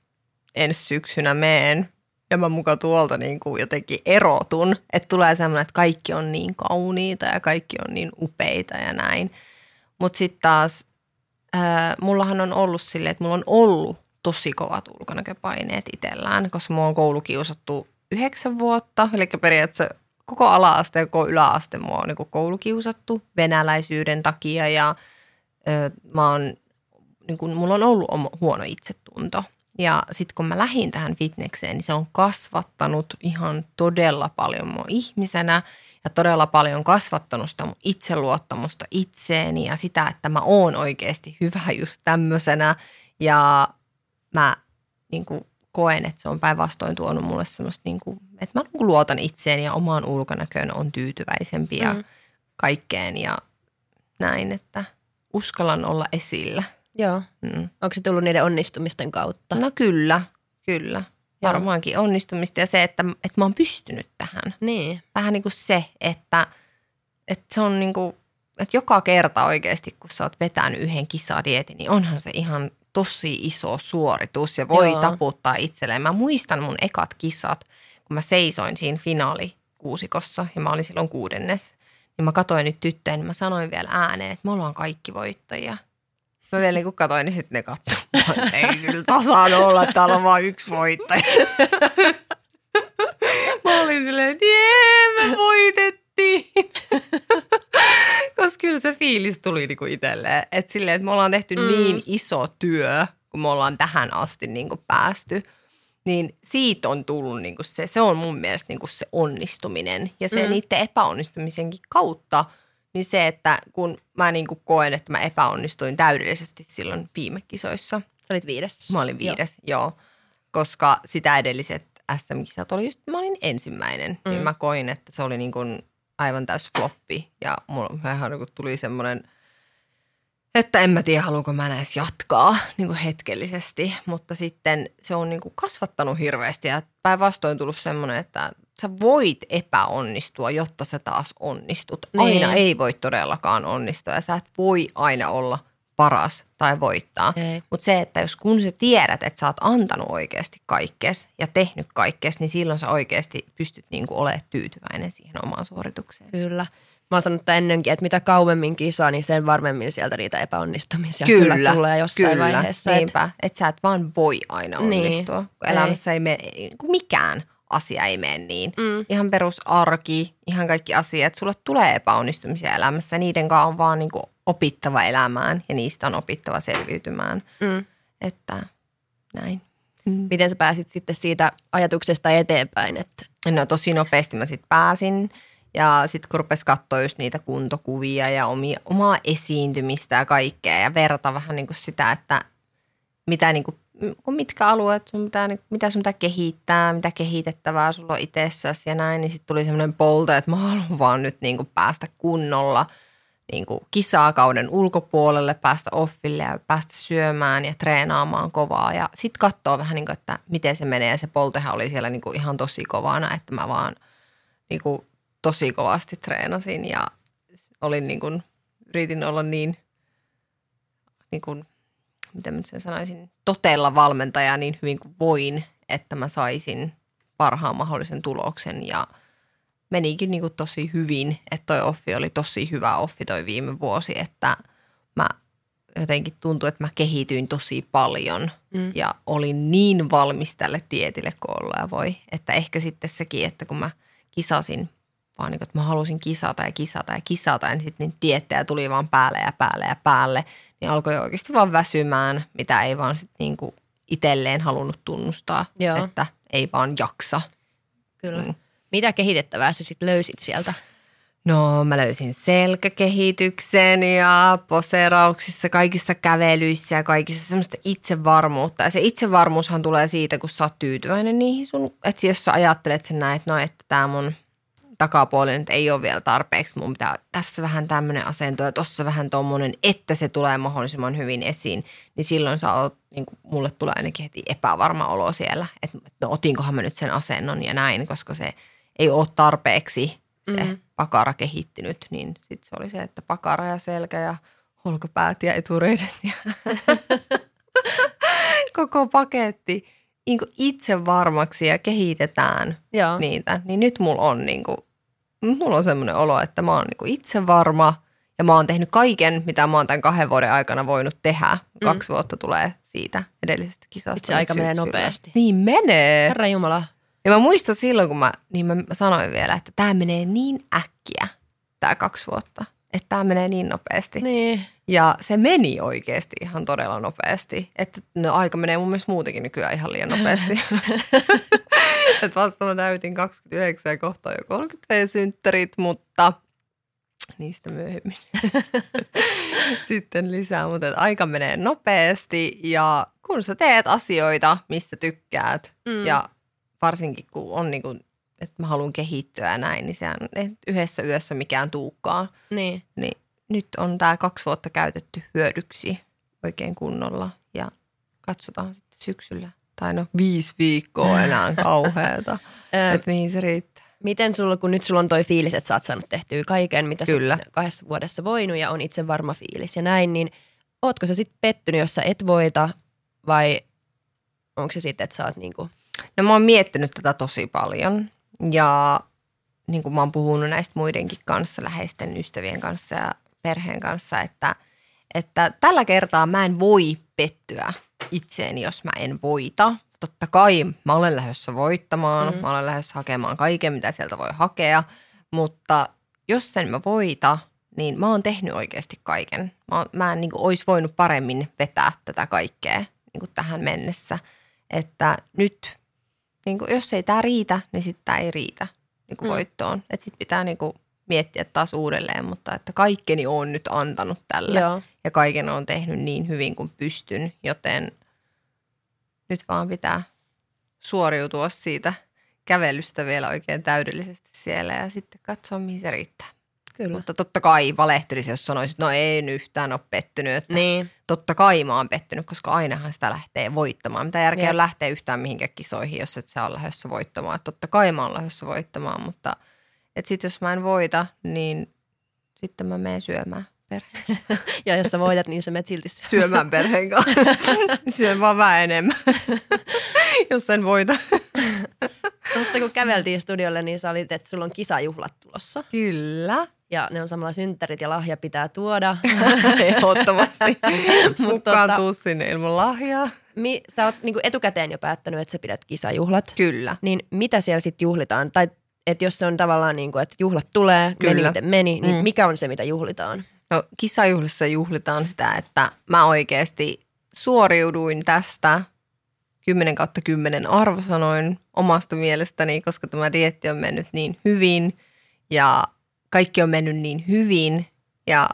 ensi syksynä meen ja mä muka tuolta niin kuin jotenkin erotun, että tulee semmoinen, että kaikki on niin kauniita ja kaikki on niin upeita ja näin. Mutta sitten taas mullahan on ollut silleen, että mulla on ollut tosi kovat ulkonäköpaineet itsellään, koska mua on koulukiusattu yhdeksän vuotta, eli periaatteessa koko ala-aste ja koko yläaste mua on niin koulukiusattu venäläisyyden takia ja ö, mä oon, niin kuin, mulla on ollut huono itsetunto. Ja sitten kun mä lähdin tähän fitnekseen, niin se on kasvattanut ihan todella paljon mua ihmisenä ja todella paljon kasvattanut sitä mun itseluottamusta itseeni ja sitä, että mä oon oikeasti hyvä just tämmöisenä. Ja mä niin kuin, koen, että se on päinvastoin tuonut mulle semmoista, niin kuin, että mä niin luotan itseeni ja omaan ulkonäköön on tyytyväisempi ja mm. kaikkeen ja näin, että uskallan olla esillä. Joo. Mm. Onko se tullut niiden onnistumisten kautta? No kyllä, kyllä. Joo. Varmaankin onnistumista ja se, että, että mä oon pystynyt tähän. Niin. Vähän niin kuin se, että, että se on niin kuin, että joka kerta oikeasti, kun sä oot vetänyt yhden kisadietin, niin onhan se ihan tosi iso suoritus ja voi Joo. taputtaa itselleen. Mä muistan mun ekat kisat, kun mä seisoin siinä finaalikuusikossa ja mä olin silloin kuudennes, niin mä katsoin nyt tyttöjä, niin mä sanoin vielä ääneen, että me ollaan kaikki voittajia. Mä vielä niin katsoin, niin sitten ne katsoivat, ei kyllä tasaan olla, että täällä on vain yksi voittaja. mä olin silleen, että jee, me voitettiin. Koska kyllä se fiilis tuli niinku itselleen, että silleen, että me ollaan tehty mm. niin iso työ, kun me ollaan tähän asti niinku päästy – niin siitä on tullut niin kuin se, se on mun mielestä niin kuin se onnistuminen. Ja se mm. niiden epäonnistumisenkin kautta, niin se, että kun mä niin kuin koen, että mä epäonnistuin täydellisesti silloin viime kisoissa. Sä olit viides. Mä olin viides, joo. joo. Koska sitä edelliset SM-kisat oli just, mä olin ensimmäinen. Niin mm. Niin mä koin, että se oli niin kuin aivan täys floppi. Ja mulla vähän niin tuli semmoinen – että en mä tiedä, haluanko mä edes jatkaa niin kuin hetkellisesti, mutta sitten se on niin kuin kasvattanut hirveästi ja päinvastoin tullut semmoinen, että sä voit epäonnistua, jotta sä taas onnistut. Aina niin. ei voi todellakaan onnistua ja sä et voi aina olla paras tai voittaa. Mutta se, että jos kun sä tiedät, että sä oot antanut oikeasti kaikkes ja tehnyt kaikkes, niin silloin sä oikeasti pystyt niin kuin olemaan tyytyväinen siihen omaan suoritukseen. Kyllä mä oon sanonut ennenkin, että mitä kauemmin kisaa, niin sen varmemmin sieltä niitä epäonnistumisia kyllä, kyllä tulee jossain kyllä, vaiheessa. Niinpä, että et sä et vaan voi aina niin. onnistua. Niin, kun elämässä ei, ei mene, mikään asia ei mene niin. Mm. Ihan perusarki, ihan kaikki asiat. Sulle tulee epäonnistumisia elämässä. Niiden kanssa on vaan niin kuin opittava elämään ja niistä on opittava selviytymään. Mm. Että näin. Mm. Miten sä pääsit sitten siitä ajatuksesta eteenpäin? Että... No tosi nopeasti mä sitten pääsin ja sitten kun rupesi katsoa just niitä kuntokuvia ja omia, omaa esiintymistä ja kaikkea ja verta vähän niin kuin sitä, että mitä niin kuin, mitkä alueet sun pitää, niin, mitä sun pitää kehittää, mitä kehitettävää sulla on itsessäsi ja näin, niin sitten tuli semmoinen polta, että mä haluan vaan nyt niin kuin päästä kunnolla niin kuin kauden ulkopuolelle, päästä offille ja päästä syömään ja treenaamaan kovaa. Ja sitten katsoa vähän niin kuin, että miten se menee. Ja se poltehan oli siellä niin kuin ihan tosi kovana, että mä vaan niin kuin tosi kovasti treenasin ja olin niin kuin, yritin olla niin, niin kuin, miten mä sen sanoisin, totella valmentaja niin hyvin kuin voin, että mä saisin parhaan mahdollisen tuloksen ja menikin niin kuin tosi hyvin, että toi offi oli tosi hyvä offi toi viime vuosi, että mä jotenkin tuntui, että mä kehityin tosi paljon mm. ja olin niin valmis tälle dietille ja voi, että ehkä sitten sekin, että kun mä kisasin vaan niin kuin, että mä halusin kisata ja kisata ja kisata, niin sitten niitä diettejä tuli vaan päälle ja päälle ja päälle, niin alkoi oikeasti vaan väsymään, mitä ei vaan sitten niin kuin itselleen halunnut tunnustaa, Joo. että ei vaan jaksa. Kyllä. Mm. Mitä kehitettävää sä sitten löysit sieltä? No mä löysin selkäkehityksen ja poserauksissa, kaikissa kävelyissä ja kaikissa semmoista itsevarmuutta. Ja se itsevarmuushan tulee siitä, kun sä oot tyytyväinen niihin sun, että jos sä ajattelet sen näin, että no, että tämä mun – takapuoli nyt ei ole vielä tarpeeksi. Mun pitää tässä vähän tämmöinen asento ja tossa vähän tommonen, että se tulee mahdollisimman hyvin esiin. Niin silloin sä oot, niin kuin mulle tulee ainakin heti epävarma olo siellä, että no otinkohan mä nyt sen asennon ja näin, koska se ei ole tarpeeksi se mm. pakara kehittynyt. Niin sitten se oli se, että pakara ja selkä ja olkapäät ja etureidet ja koko paketti niin itse varmaksi ja kehitetään Joo. niitä, niin nyt mulla on niin kuin mulla on semmoinen olo, että mä oon niinku itse varma ja mä oon tehnyt kaiken, mitä mä oon tämän kahden vuoden aikana voinut tehdä. Mm. Kaksi vuotta tulee siitä edellisestä kisasta. Itse aika menee nopeasti. Niin menee. Herra Jumala. Ja mä muistan silloin, kun mä, niin mä sanoin vielä, että tämä menee niin äkkiä, tämä kaksi vuotta. Että tämä menee niin nopeasti. Niin. Ja se meni oikeasti ihan todella nopeasti. Että no, aika menee mun mielestä muutenkin nykyään ihan liian nopeasti. että vasta mä täytin 29 ja kohta jo 30 synttärit, mutta niistä myöhemmin sitten lisää. Mutta aika menee nopeasti ja kun sä teet asioita, mistä tykkäät mm. ja varsinkin kun on niin kuin, että mä haluan kehittyä ja näin, niin sehän ei yhdessä yössä mikään tuukkaa. Niin. niin nyt on tämä kaksi vuotta käytetty hyödyksi oikein kunnolla ja katsotaan sitten syksyllä. Tai no viisi viikkoa enää kauheata, että mihin se riittää. Miten sulla, kun nyt sulla on toi fiilis, että sä oot saanut tehtyä kaiken, mitä Kyllä. sä kahdessa vuodessa voinut ja on itse varma fiilis ja näin, niin ootko sä sitten pettynyt, jos sä et voita vai onko se sitten, että sä oot niinku No mä oon miettinyt tätä tosi paljon ja niin kuin mä oon puhunut näistä muidenkin kanssa, läheisten ystävien kanssa ja perheen kanssa, että, että tällä kertaa mä en voi pettyä itseeni, jos mä en voita. Totta kai mä olen lähdössä voittamaan, mm. mä olen lähdössä hakemaan kaiken, mitä sieltä voi hakea, mutta jos sen mä voita, niin mä oon tehnyt oikeasti kaiken. Mä, oon, mä en niin kuin, olisi voinut paremmin vetää tätä kaikkea niin kuin tähän mennessä. Että nyt, niin kuin, jos ei tämä riitä, niin sitten tämä ei riitä niin kuin mm. voittoon. Että sitten pitää niin kuin, miettiä taas uudelleen, mutta että kaikkeni on nyt antanut tälle. Joo. Ja kaiken on tehnyt niin hyvin kuin pystyn, joten nyt vaan pitää suoriutua siitä kävelystä vielä oikein täydellisesti siellä ja sitten katsoa, mihin se riittää. Kyllä. Mutta totta kai valehtelisi, jos sanoisit, no en yhtään ole pettynyt. Että Niin. Totta kai mä oon pettynyt, koska ainahan sitä lähtee voittamaan. Mitä järkeä Jep. on lähteä yhtään mihinkään kisoihin, jos et sä ole lähdössä voittamaan. Että totta kai mä oon lähdössä voittamaan, mutta että sit jos mä en voita, niin sitten mä menen syömään perheen. Ja jos sä voitat, niin sä menet silti syömään. Syömään perheen kanssa. Syön vaan vähän enemmän, jos en voita. Tuossa kun käveltiin studiolle, niin sä olit, että sulla on kisajuhlat tulossa. Kyllä. Ja ne on samalla synttärit ja lahja pitää tuoda. Ehdottomasti. Mut Mukaan tota- tuu sinne ilman lahjaa. Mi, sä oot niin etukäteen jo päättänyt, että sä pidät kisajuhlat. Kyllä. Niin mitä siellä sitten juhlitaan? Tai että jos se on tavallaan niin kuin, että juhlat tulee, meni Kyllä. miten meni, niin Mm. mikä on se, mitä juhlitaan? No, kisajuhlissa juhlitaan sitä, että mä oikeasti suoriuduin tästä 10 kautta 10 arvosanoin omasta mielestäni, koska tämä dietti on mennyt niin hyvin ja kaikki on mennyt niin hyvin ja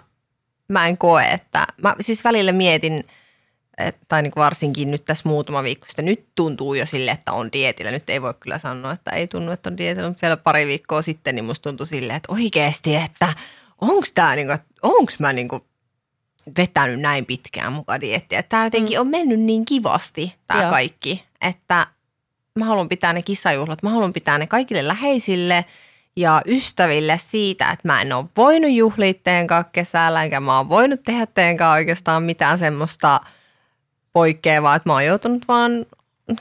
mä en koe, että mä siis välillä mietin, et, tai niin varsinkin nyt tässä muutama viikko sitten, nyt tuntuu jo sille, että on dietillä. Nyt ei voi kyllä sanoa, että ei tunnu, että on dietillä, mutta vielä pari viikkoa sitten, niin musta tuntui silleen, että oikeasti, että onko tämä, niin kuin, onko mä niin kuin vetänyt näin pitkään mukaan diettiä. Tämä jotenkin on mennyt niin kivasti tämä kaikki, että mä haluan pitää ne kisajuhlat, mä haluan pitää ne kaikille läheisille ja ystäville siitä, että mä en ole voinut juhlia teidän kanssa kesällä, enkä mä oon voinut tehdä teidän kanssa oikeastaan mitään semmoista poikkeavaa, että mä oon joutunut vaan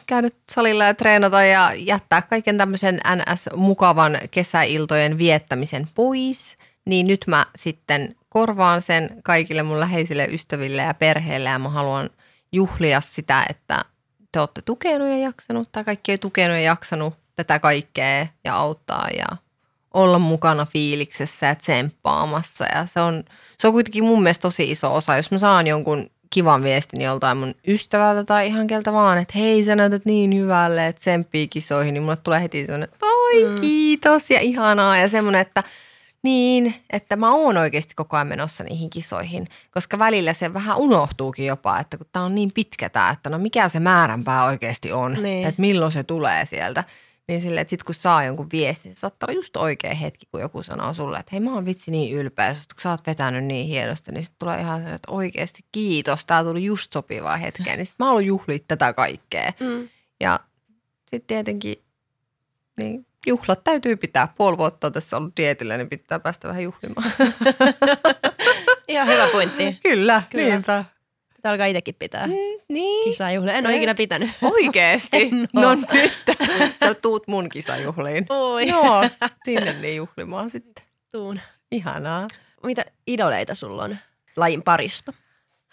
käydä salilla ja treenata ja jättää kaiken tämmöisen NS-mukavan kesäiltojen viettämisen pois, niin nyt mä sitten korvaan sen kaikille mun läheisille ystäville ja perheelle ja mä haluan juhlia sitä, että te olette tukenut ja jaksanut tai kaikki on tukenut ja jaksanut tätä kaikkea ja auttaa ja olla mukana fiiliksessä ja tsemppaamassa ja se on, se on kuitenkin mun mielestä tosi iso osa, jos mä saan jonkun kivan viestin joltain mun ystävältä tai ihan keltä vaan, että hei sä näytät niin hyvälle, että tsemppii kisoihin, niin mulle tulee heti semmoinen, että oi Mm. kiitos ja ihanaa ja semmoinen, että niin, että mä oon oikeasti koko ajan menossa niihin kisoihin, koska välillä se vähän unohtuukin jopa, että kun tää on niin pitkä tää, että no mikä se määränpää oikeasti on, Niin. että milloin se tulee sieltä. Niin silleen, että sit kun saa jonkun viestin, se saattaa olla just oikea hetki, kun joku sanoo sulle, että hei mä oon vitsi niin ylpeä, kun sä oot vetänyt niin hienosti, niin sitten tulee ihan sellainen, että oikeasti kiitos, tää tuli just sopivaa hetkeä, niin sit mä haluan juhlia tätä kaikkea. Mm. Ja sitten tietenkin niin juhlat täytyy pitää. Puoli vuotta on tässä ollut dietillä, niin pitää päästä vähän juhlimaan. Ihan hyvä pointti. Kyllä, Kyllä. niinpä. Pitää alkaa itsekin pitää Niin. kisajuhlia. En ole ikinä pitänyt. Oikeesti? No nyt. Sä tuut mun kisajuhliin. Oi. Joo, sinne niin juhlimaan sitten. Tuun. Ihanaa. Mitä idoleita sulla on lajin parista?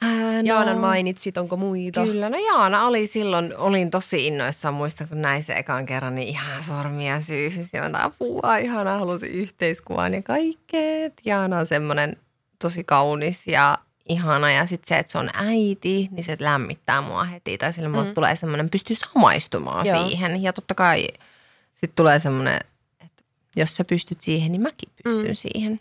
Ää, Jaanan mainitsit, onko muita? Kyllä, no Jaana oli silloin, olin tosi innoissaan, muistan kun näin se ekan kerran, niin ihan sormia syyhys ja mä apua, ihanaa, halusin yhteiskuvan ja kaikkea. Jaana on semmoinen tosi kaunis ja ihana ja sitten se, että se on äiti, niin se lämmittää mua heti tai sille Mm. tulee semmoinen, pystyy samaistumaan Joo. siihen ja totta kai sitten tulee semmoinen, että jos sä pystyt siihen, niin mäkin pystyn Mm. siihen.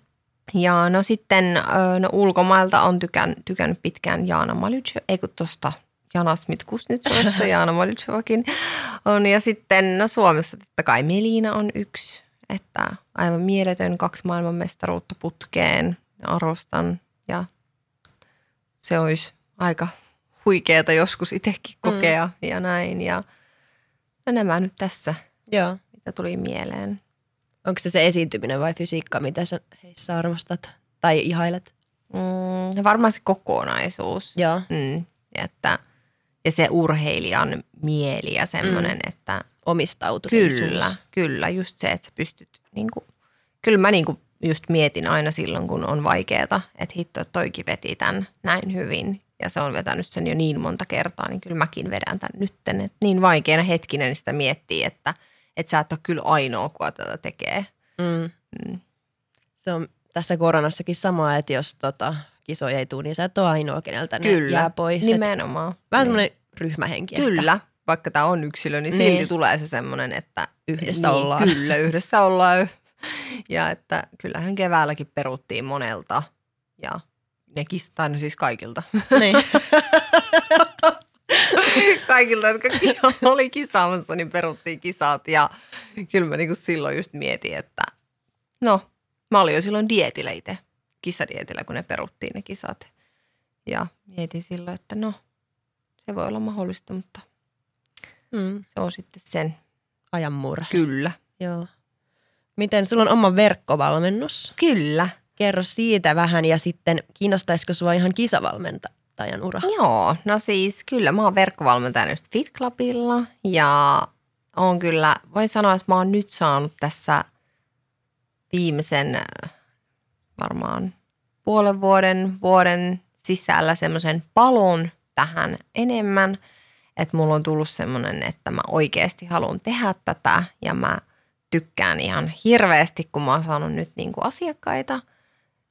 Ja no sitten no ulkomailta on tykän, tykännyt pitkään Jaana Malytse, ei kun tuosta Jana Smith Kusnitsoista, Jaana Malytsevakin on. Ja sitten no Suomessa totta kai Melina on yksi, että aivan mieletön kaksi maailmanmestaruutta putkeen. Arvostan ja se olisi aika huikeeta joskus itsekin kokea mm. ja näin. Ja no nämä nyt tässä, Joo. mitä tuli mieleen. Onko se se esiintyminen vai fysiikka, mitä sä heissä arvostat tai ihailet? Mm, varmaan se kokonaisuus. Joo. Mm, ja että, ja se urheilijan mieli ja semmoinen, mm. että Omistautuneisuus. kyllä, kyllä, just se, että sä pystyt, niin kuin, kyllä mä niin kuin just mietin aina silloin, kun on vaikeeta, että hitto, toikin veti tämän näin hyvin ja se on vetänyt sen jo niin monta kertaa, niin kyllä mäkin vedän tämän nytten. Et niin vaikeana hetkinä niin sitä miettii, että, että sä et ole kyllä ainoa, kuka tätä tekee. Mm. Mm. Se on tässä koronassakin sama, että jos tota, kisoja ei tule, niin sä et ole ainoa, keneltä ne Kyllä, jää pois. Et nimenomaan. vähän Niin. semmoinen ryhmähenki ehkä. Kyllä, vaikka tämä on yksilö, niin Niin. silti tulee se semmoinen, että Yhdessä niin, ollaan. Kyllä, yhdessä ollaan. Ja että kyllähän keväälläkin peruttiin monelta ja ne kis, tai no siis kaikilta. Niin. kaikilta, jotka oli kisaamassa, niin peruttiin kisat. Ja kyllä mä niinku silloin just mietin, että no, mä olin jo silloin dietillä itse, kisadietillä, kun ne peruttiin ne kisat. Ja mietin silloin, että no, se voi olla mahdollista, mutta Mm. se on sitten sen Ajan murhe. kyllä. Joo. Miten sulla on oma verkkovalmennus? Kyllä. Kerro siitä vähän ja sitten kiinnostaisiko sua ihan kisavalmentajan ura? Joo, no siis kyllä mä oon verkkovalmentajana just Fit Clubilla ja on kyllä, voin sanoa, että mä oon nyt saanut tässä viimeisen varmaan puolen vuoden, vuoden sisällä semmoisen palon tähän enemmän, että mulla on tullut semmoinen, että mä oikeasti haluan tehdä tätä ja mä tykkään ihan hirveästi, kun mä oon saanut nyt niin kuin asiakkaita,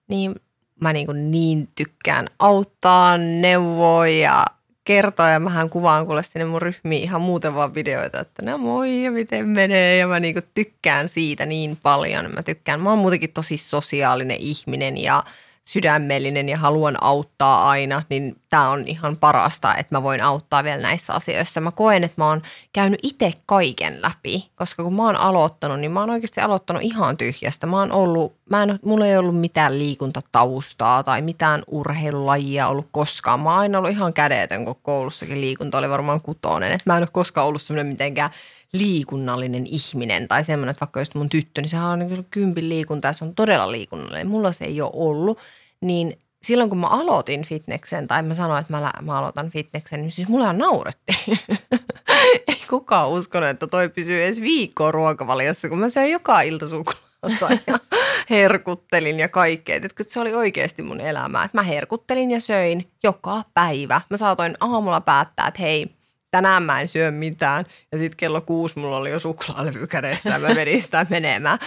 niin mä niin, kuin niin tykkään auttaa, neuvoa ja kertoa ja mähän kuvaan kuule sinne mun ryhmiin ihan muuten vaan videoita, että no moi ja miten menee ja mä niin kuin tykkään siitä niin paljon. Mä tykkään, mä oon muutenkin tosi sosiaalinen ihminen ja sydämellinen ja haluan auttaa aina, niin tämä on ihan parasta, että mä voin auttaa vielä näissä asioissa. Mä koen, että mä oon käynyt itse kaiken läpi, koska kun mä oon aloittanut, niin mä oon oikeasti aloittanut ihan tyhjästä. Mä oon ollut, mä en, mulla ei ollut mitään liikuntataustaa tai mitään urheilulajia ollut koskaan. Mä oon aina ollut ihan kädetön, kun koulussakin liikunta oli varmaan kutonen. Et mä en ole koskaan ollut semmoinen mitenkään liikunnallinen ihminen tai semmoinen, että vaikka just mun tyttö, niin sehän on kympin liikunta ja se on todella liikunnallinen. Mulla se ei ole ollut, niin silloin kun mä aloitin fitneksen tai mä sanoin, että mä, mä aloitan fitneksen, niin siis mulla naurettiin. ei kukaan uskonut, että toi pysyy edes viikkoa ruokavaliossa, kun mä söin joka ilta suklaata ja herkuttelin ja kaikkea. Että se oli oikeasti mun elämää. Mä herkuttelin ja söin joka päivä. Mä saatoin aamulla päättää, että hei, tänään mä en syö mitään. Ja sitten kello kuusi mulla oli jo suklaalevy kädessä ja mä vedin sitä menemään.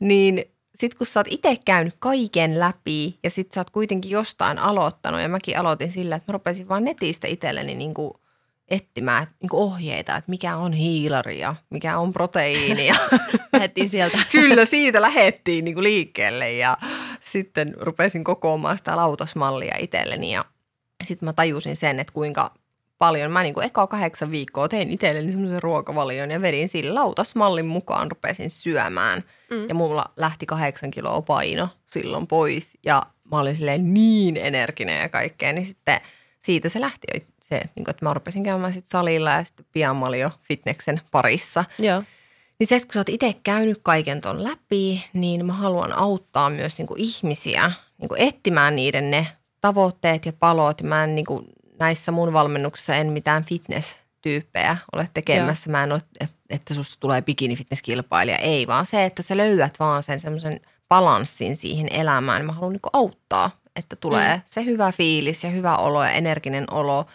Niin sitten kun sä oot itse käynyt kaiken läpi ja sitten sä oot kuitenkin jostain aloittanut ja mäkin aloitin sillä, että mä rupesin vaan netistä itselleni niin kuin etsimään niin kuin ohjeita, että mikä on hiilari ja mikä on proteiini. Ja Lähettiin sieltä. Kyllä siitä lähettiin niin kuin liikkeelle ja sitten rupesin kokoamaan sitä lautasmallia itselleni ja sitten mä tajusin sen, että kuinka paljon. Mä niin kuin eka kahdeksan viikkoa tein itselleni semmoisen ruokavalion ja vedin sillä lautasmallin mukaan, rupesin syömään. Mm. Ja mulla lähti kahdeksan kiloa paino silloin pois ja mä olin silleen niin energinen ja kaikkea. Niin sitten siitä se lähti se, niin kuin, että mä rupesin käymään sitten salilla ja sitten pian mä olin jo fitneksen parissa. Joo. Niin se, että kun sä oot itse käynyt kaiken ton läpi, niin mä haluan auttaa myös niin kuin ihmisiä niin kuin etsimään niiden ne tavoitteet ja palot. Mä en niin kuin, näissä mun valmennuksissa en mitään fitness-tyyppejä ole tekemässä. Joo. Mä en ole, että susta tulee bikini-fitnesskilpailija. Ei, vaan se, että sä löydät vaan sen semmoisen balanssin siihen elämään. Mä haluan niin kuin auttaa, että tulee mm. se hyvä fiilis ja hyvä olo ja energinen olo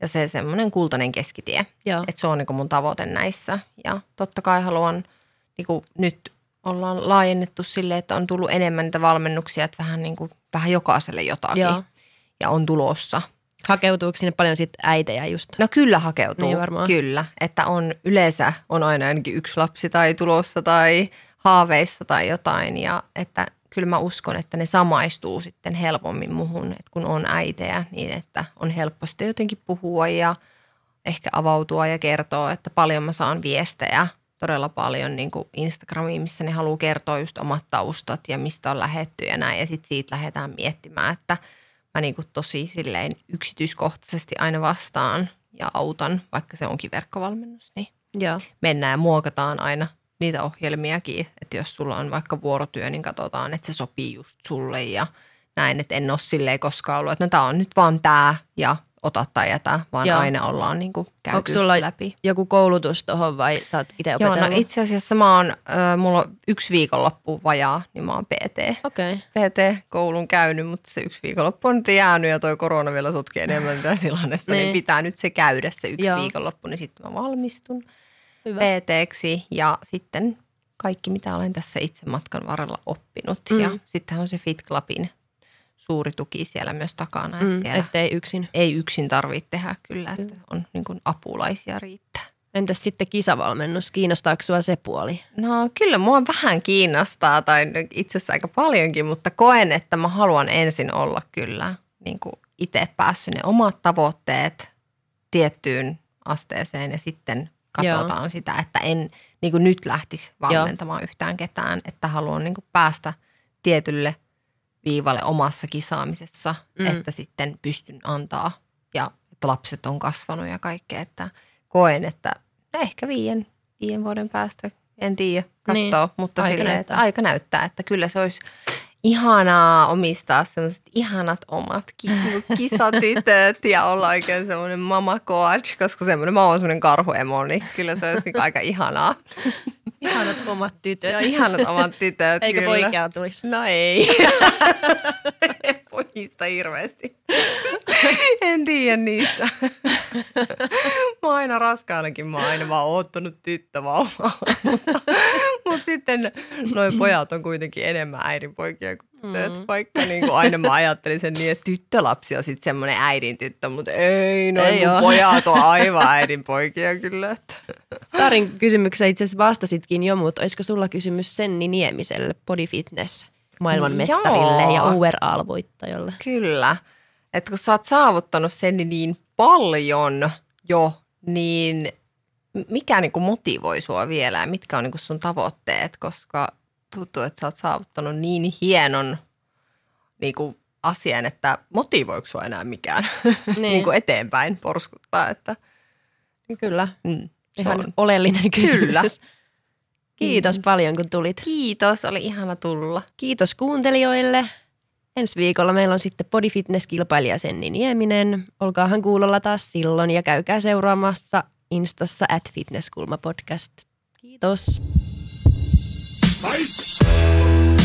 ja se semmoinen kultainen keskitie. Joo. Että se on niin mun tavoite näissä. Ja totta kai haluan, niin kuin nyt ollaan laajennettu sille, että on tullut enemmän niitä valmennuksia, että vähän, niin kuin, vähän jokaiselle jotakin. Joo. Ja on tulossa. Hakeutuuko sinne paljon sit äitejä just? No kyllä hakeutuu, Niin varmaan. kyllä. Että on yleensä on aina ainakin yksi lapsi tai tulossa tai haaveissa tai jotain. Ja että kyllä mä uskon, että ne samaistuu sitten helpommin muhun, että kun on äitejä, niin että on helppo sitten jotenkin puhua ja ehkä avautua ja kertoa, että paljon mä saan viestejä todella paljon niin kuin Instagramiin, missä ne haluaa kertoa just omat taustat ja mistä on lähetty ja näin. Ja sitten siitä lähdetään miettimään, että mä niin kuin tosi silleen yksityiskohtaisesti aina vastaan ja autan, vaikka se onkin verkkovalmennus, niin Joo. mennään ja muokataan aina niitä ohjelmiakin, että jos sulla on vaikka vuorotyö, niin katsotaan, että se sopii just sulle ja näin, että en ole silleen koskaan ollut, että no tää on nyt vaan tää ja ota tai jätä, vaan Joo. aina ollaan niin kuin käyty Onko sulla läpi. joku koulutus tuohon vai sä oot itse Joo, opetellut? no itse asiassa mä oon, äh, mulla on yksi viikonloppu vajaa, niin mä oon PT. Okay. PT-koulun käynyt, mutta se yksi viikonloppu on nyt jäänyt ja toi korona vielä sotki enemmän tätä tilannetta, niin. Niin. pitää nyt se käydä se yksi Joo. Joo. viikonloppu, niin sitten mä valmistun Hyvä. PT-ksi ja sitten kaikki, mitä olen tässä itse matkan varrella oppinut. Mm. Ja sittenhän on se Fit Clubin suuri tuki siellä myös takana, Mm, että ettei yksin. ei yksin tarvitse tehdä kyllä, että on niin kuin apulaisia riittää. Entäs sitten kisavalmennus? Kiinnostaako sua se puoli? No kyllä mua vähän kiinnostaa tai itse asiassa aika paljonkin, mutta koen, että mä haluan ensin olla kyllä niin kuin itse päässyt ne omat tavoitteet tiettyyn asteeseen ja sitten katsotaan Joo. sitä, että en niin kuin nyt lähtisi valmentamaan Joo. yhtään ketään, että haluan niin kuin päästä tietylle viivalle omassa kisaamisessa, Mm. että sitten pystyn antaa ja että lapset on kasvanut ja kaikkea, että koen, että ehkä viien, viien vuoden päästä, en tiedä, katsoo, Niin, mutta aika silleen, näyttää. että aika näyttää, että kyllä se olisi ihanaa omistaa sellaiset ihanat omat ki- kisatytöt ja olla oikein semmoinen mama coach, koska semmoinen mä oon semmoinen karhuemo, niin kyllä se olisi niinku aika ihanaa. Ihanat omat tytöt. Ja ihanat omat tytöt, Eikö kyllä. poikia tulisi? No ei. Pojista hirveästi. En tiedä niistä. Mä oon aina raskaanakin, mä oon aina vaan oottanut tyttövauvaa. Mutta sitten noin pojat on kuitenkin enemmän äidinpoikia kuin tytöt. Mm. Vaikka niin kuin aina mä ajattelin sen niin, että tyttölapsi on sitten semmoinen äidin tyttö, mutta ei, noin Ei pojat on aivan äidinpoikia kyllä. Että. Starin kysymykseen itse asiassa vastasitkin jo, mutta olisiko sulla kysymys Senni Niemiselle Body Fitness maailmanmestarille Joo. ja overall-voittajalle? Kyllä. Että kun sä oot saavuttanut sen niin paljon jo, niin mikä niin kuin motivoi sua vielä ja mitkä on niin kuin sun tavoitteet, koska tuntuu, että sä oot saavuttanut niin hienon niin kuin asian, että motivoiko sua enää mikään niin. niin kuin eteenpäin porskuttaa, että Kyllä, mm, ihan on. oleellinen kysymys. Kyllä. Kiitos paljon kun tulit. Kiitos, oli ihana tulla. Kiitos kuuntelijoille. Ensi viikolla meillä on sitten Body Fitness-kilpailija Senni Nieminen. Olkaahan kuulolla taas silloin ja käykää seuraamassa Instassa at fitnesskulmapodcast. Kiitos. Bye.